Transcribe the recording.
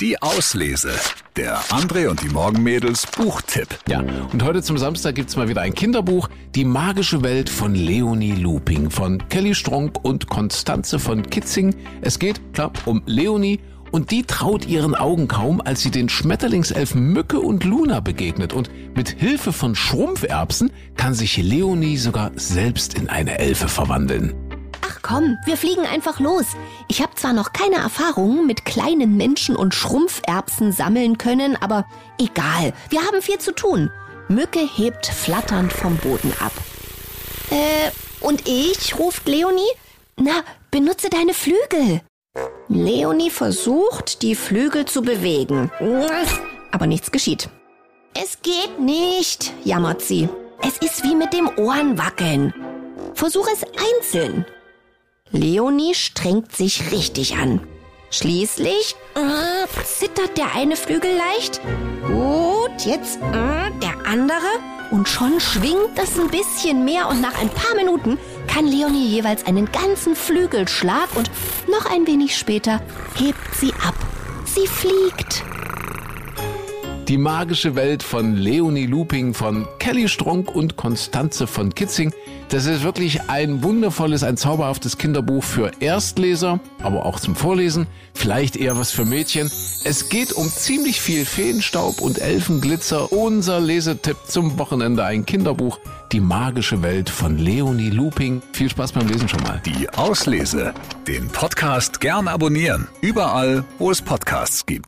Die Auslese. Der André und die Morgenmädels Buchtipp. Ja, und heute zum Samstag gibt's mal wieder ein Kinderbuch. Die magische Welt von Leonie Looping von Kelly Stronk und Konstanze von Kitzing. Es geht, klar, um Leonie und die traut ihren Augen kaum, als sie den Schmetterlingselfen Mücke und Luna begegnet. Und mit Hilfe von Schrumpferbsen kann sich Leonie sogar selbst in eine Elfe verwandeln. Komm, wir fliegen einfach los. Ich habe zwar noch keine Erfahrungen mit kleinen Menschen und Schrumpferbsen sammeln können, aber egal, wir haben viel zu tun. Mücke hebt flatternd vom Boden ab. Äh, und ich, ruft Leonie. Na, benutze deine Flügel. Leonie versucht, die Flügel zu bewegen. Aber nichts geschieht. Es geht nicht, jammert sie. Es ist wie mit dem Ohrenwackeln. Versuch es einzeln. Leonie strengt sich richtig an. Schließlich äh, zittert der eine Flügel leicht. Gut, jetzt äh, der andere. Und schon schwingt es ein bisschen mehr und nach ein paar Minuten kann Leonie jeweils einen ganzen Flügelschlag und noch ein wenig später hebt sie ab. Sie fliegt. Die magische Welt von Leonie Looping, von Kelly Stronk und Konstanze von Kitzing. Das ist wirklich ein wundervolles, ein zauberhaftes Kinderbuch für Erstleser, aber auch zum Vorlesen. Vielleicht eher was für Mädchen. Es geht um ziemlich viel Feenstaub und Elfenglitzer. Unser Lesetipp zum Wochenende, ein Kinderbuch. Die magische Welt von Leonie Looping. Viel Spaß beim Lesen schon mal. Die Auslese. Den Podcast gern abonnieren. Überall, wo es Podcasts gibt.